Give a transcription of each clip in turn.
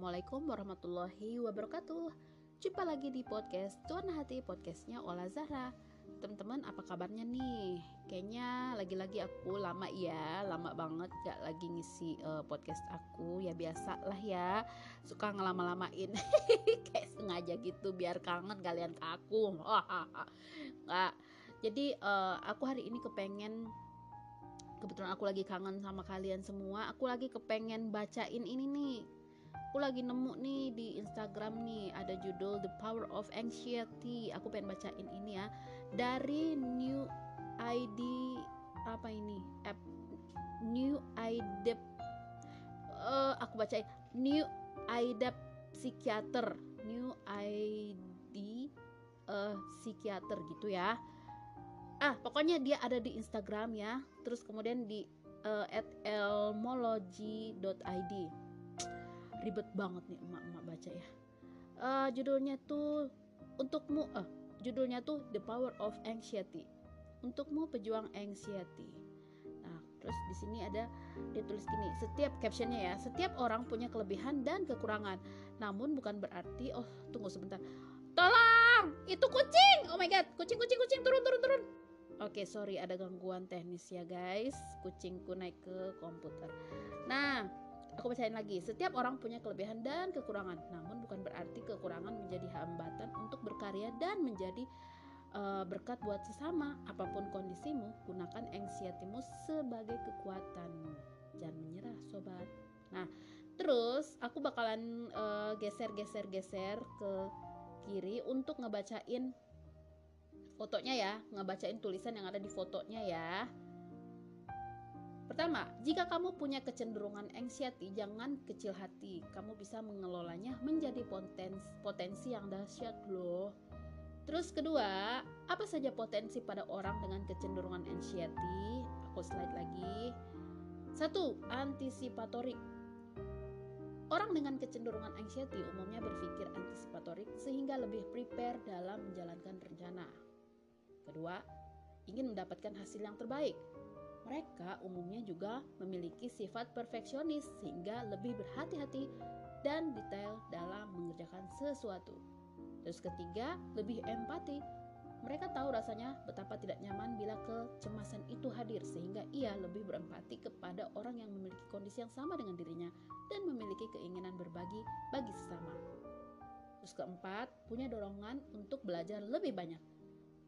Assalamualaikum warahmatullahi wabarakatuh. Jumpa lagi di podcast Tuan Hati podcastnya Ola Zahra. Teman-teman apa kabarnya nih? Kayaknya lagi-lagi aku lama ya Lama banget gak lagi ngisi uh, podcast aku. Ya biasa lah ya Suka ngelama-lamain. Kayak sengaja gitu biar kangen kalian ke aku. Nggak. Jadi uh, aku hari ini kepengen Kebetulan aku lagi kangen sama kalian semua Aku lagi kepengen bacain ini nih aku lagi nemu nih di Instagram nih ada judul The Power of Anxiety. Aku pengen bacain ini ya. Dari New ID apa ini? App. New ID uh, aku bacain. New ID Psikiater. New ID uh, psikiater gitu ya. Ah pokoknya dia ada di Instagram ya. Terus kemudian di uh, at elmology.id ribet banget nih emak-emak baca ya. Uh, judulnya tuh untukmu uh, judulnya tuh The Power of Anxiety. Untukmu pejuang anxiety. Nah terus di sini ada dia tulis gini setiap captionnya ya setiap orang punya kelebihan dan kekurangan. Namun bukan berarti oh tunggu sebentar. Tolong! Itu kucing! Oh my god kucing kucing kucing turun turun turun. Oke, okay, sorry ada gangguan teknis ya guys. Kucingku naik ke komputer. Nah, Aku bacain lagi, setiap orang punya kelebihan dan kekurangan, namun bukan berarti kekurangan menjadi hambatan untuk berkarya dan menjadi uh, berkat buat sesama. Apa pun kondisimu, gunakan anxietymu sebagai kekuatan. Jangan menyerah, sobat. Nah, terus aku bakalan geser-geser-geser uh, ke kiri untuk ngebacain fotonya ya, ngebacain tulisan yang ada di fotonya ya. Pertama, jika kamu punya kecenderungan anxiety, jangan kecil hati. Kamu bisa mengelolanya menjadi potensi, potensi yang dahsyat loh. Terus kedua, apa saja potensi pada orang dengan kecenderungan anxiety? Aku slide lagi. Satu, antisipatorik. Orang dengan kecenderungan anxiety umumnya berpikir antisipatorik sehingga lebih prepare dalam menjalankan rencana. Kedua, ingin mendapatkan hasil yang terbaik mereka umumnya juga memiliki sifat perfeksionis sehingga lebih berhati-hati dan detail dalam mengerjakan sesuatu. Terus ketiga, lebih empati. Mereka tahu rasanya betapa tidak nyaman bila kecemasan itu hadir sehingga ia lebih berempati kepada orang yang memiliki kondisi yang sama dengan dirinya dan memiliki keinginan berbagi bagi sesama. Terus keempat, punya dorongan untuk belajar lebih banyak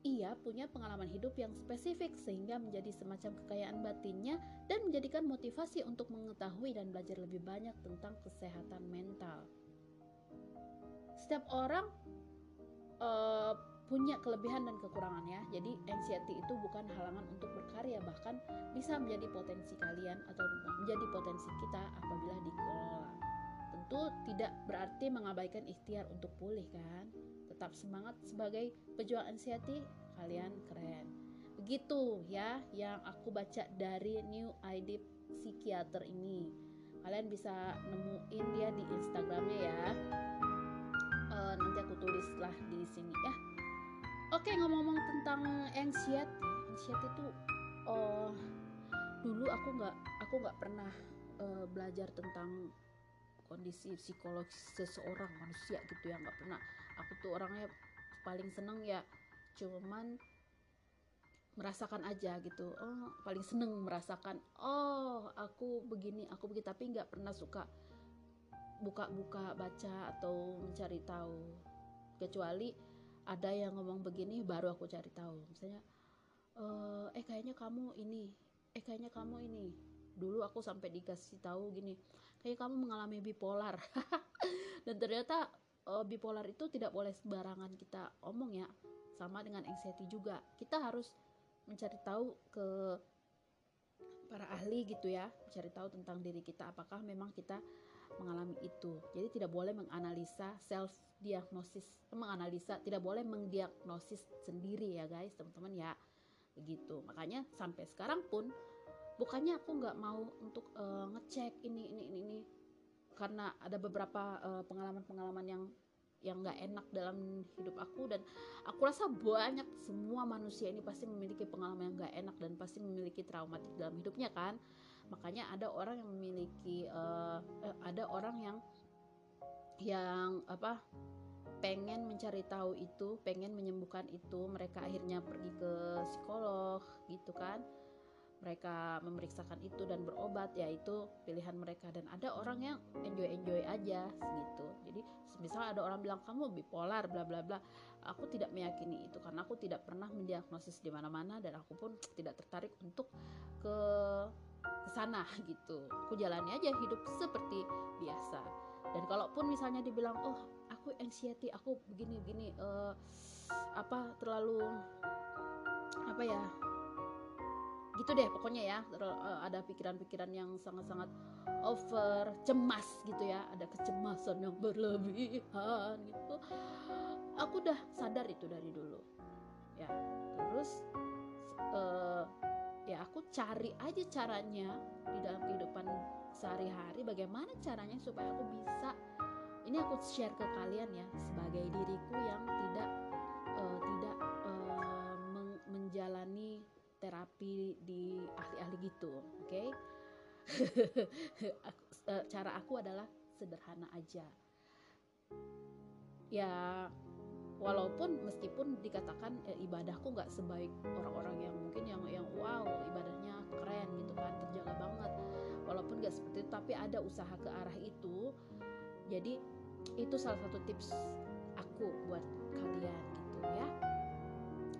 ia punya pengalaman hidup yang spesifik sehingga menjadi semacam kekayaan batinnya dan menjadikan motivasi untuk mengetahui dan belajar lebih banyak tentang kesehatan mental. Setiap orang uh, punya kelebihan dan kekurangan ya. Jadi anxiety itu bukan halangan untuk berkarya, bahkan bisa menjadi potensi kalian atau menjadi potensi kita apabila dikelola. Tentu tidak berarti mengabaikan ikhtiar untuk pulih kan tetap semangat sebagai pejuang anxiety kalian keren. Begitu ya yang aku baca dari New ID Psikiater ini. Kalian bisa nemuin dia di Instagramnya ya. Uh, nanti aku tulis lah di sini ya. Oke ngomong-ngomong tentang anxiety anxiety itu oh dulu aku nggak aku nggak pernah uh, belajar tentang kondisi psikologis seseorang manusia gitu ya nggak pernah aku tuh orangnya paling seneng ya cuman merasakan aja gitu. Oh paling seneng merasakan oh aku begini aku begitu. Tapi nggak pernah suka buka-buka baca atau mencari tahu. Kecuali ada yang ngomong begini baru aku cari tahu. Misalnya eh, eh kayaknya kamu ini eh kayaknya kamu ini. Dulu aku sampai dikasih tahu gini kayak kamu mengalami bipolar. Dan ternyata uh, bipolar itu tidak boleh sembarangan kita omong ya. Sama dengan anxiety juga. Kita harus mencari tahu ke para ahli gitu ya. Mencari tahu tentang diri kita apakah memang kita mengalami itu. Jadi tidak boleh menganalisa self diagnosis menganalisa tidak boleh mendiagnosis sendiri ya guys teman-teman ya. Begitu. Makanya sampai sekarang pun bukannya aku nggak mau untuk uh, ngecek ini ini ini ini karena ada beberapa uh, pengalaman-pengalaman yang yang nggak enak dalam hidup aku dan aku rasa banyak semua manusia ini pasti memiliki pengalaman yang nggak enak dan pasti memiliki traumatik dalam hidupnya kan. Makanya ada orang yang memiliki uh, uh, ada orang yang yang apa pengen mencari tahu itu pengen menyembuhkan itu mereka akhirnya pergi ke psikolog gitu kan mereka memeriksakan itu dan berobat ya itu pilihan mereka. Dan ada orang yang enjoy enjoy aja gitu. Jadi misal ada orang bilang kamu bipolar bla bla bla. Aku tidak meyakini itu karena aku tidak pernah mendiagnosis di mana mana dan aku pun tidak tertarik untuk ke ke sana gitu. Aku jalani aja hidup seperti biasa. Dan kalaupun misalnya dibilang oh aku anxiety aku begini begini uh, apa terlalu apa ya gitu deh pokoknya ya eh, ada pikiran-pikiran yang sangat-sangat over cemas gitu ya ada kecemasan yang berlebihan gitu. Aku udah sadar itu dari dulu ya. Terus uh, ya aku cari aja caranya di dalam kehidupan sehari-hari bagaimana caranya supaya aku bisa ini aku share ke kalian ya sebagai diriku yang tidak uh, tidak uh, menjalani terapi di ahli-ahli gitu oke? Okay? Eh, cara aku adalah sederhana aja. Ya walaupun meskipun dikatakan eh, ibadahku nggak sebaik orang-orang yang mungkin yang yang wow ibadahnya keren gitu kan terjaga banget. Walaupun nggak seperti itu tapi ada usaha ke arah itu. Jadi itu salah satu tips aku buat kalian gitu ya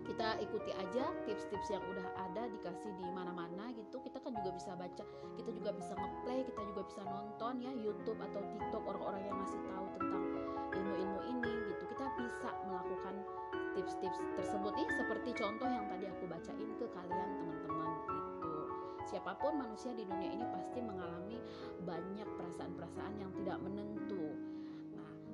kita ikuti aja tips-tips yang udah ada dikasih di mana-mana gitu. Kita kan juga bisa baca kita juga bisa ngeplay kita juga bisa nonton ya YouTube atau TikTok orang-orang yang ngasih tahu tentang ilmu-ilmu ini gitu. Kita bisa melakukan tips-tips tersebut. Nih seperti contoh yang tadi aku bacain ke kalian teman-teman gitu. Siapa pun manusia di dunia ini pasti mengalami banyak perasaan-perasaan yang tidak menentu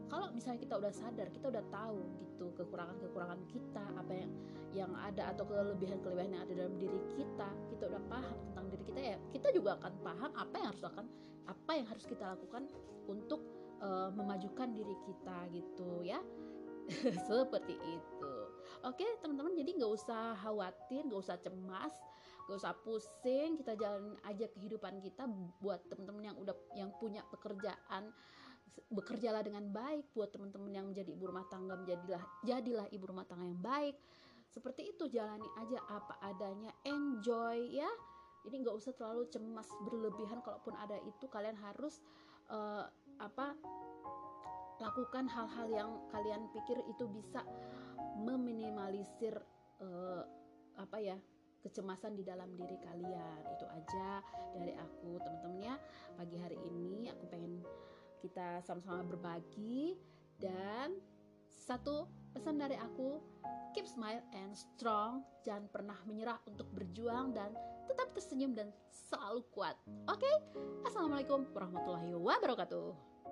kalau misalnya kita udah sadar kita udah tahu gitu kekurangan-kekurangan kita apa yang yang ada atau kelebihan-kelebihan yang ada dalam diri kita kita udah paham tentang diri kita ya kita juga akan paham apa yang harus akan apa yang harus kita lakukan untuk uh, memajukan diri kita gitu ya. Seperti itu. Oke teman-teman jadi nggak usah khawatir nggak usah cemas gak usah pusing. Kita jalanin aja kehidupan kita buat teman-teman yang udah yang punya pekerjaan bekerjalah dengan baik buat teman-teman yang menjadi ibu rumah tangga menjadilah jadilah ibu rumah tangga yang baik. Seperti itu jalani aja apa adanya. Enjoy ya. Ini nggak usah terlalu cemas berlebihan. Kalaupun ada itu kalian harus uh, apa lakukan hal-hal yang kalian pikir itu bisa meminimalisir uh, apa ya kecemasan di dalam diri kalian. Itu aja dari aku teman-teman ya. Pagi hari ini aku pengen kita sama-sama berbagi. Dan satu pesan dari aku keep smile and strong. Jangan pernah menyerah untuk berjuang dan tetap tersenyum dan selalu kuat. Oke? Okay? assalamualaikum warahmatullahi wabarakatuh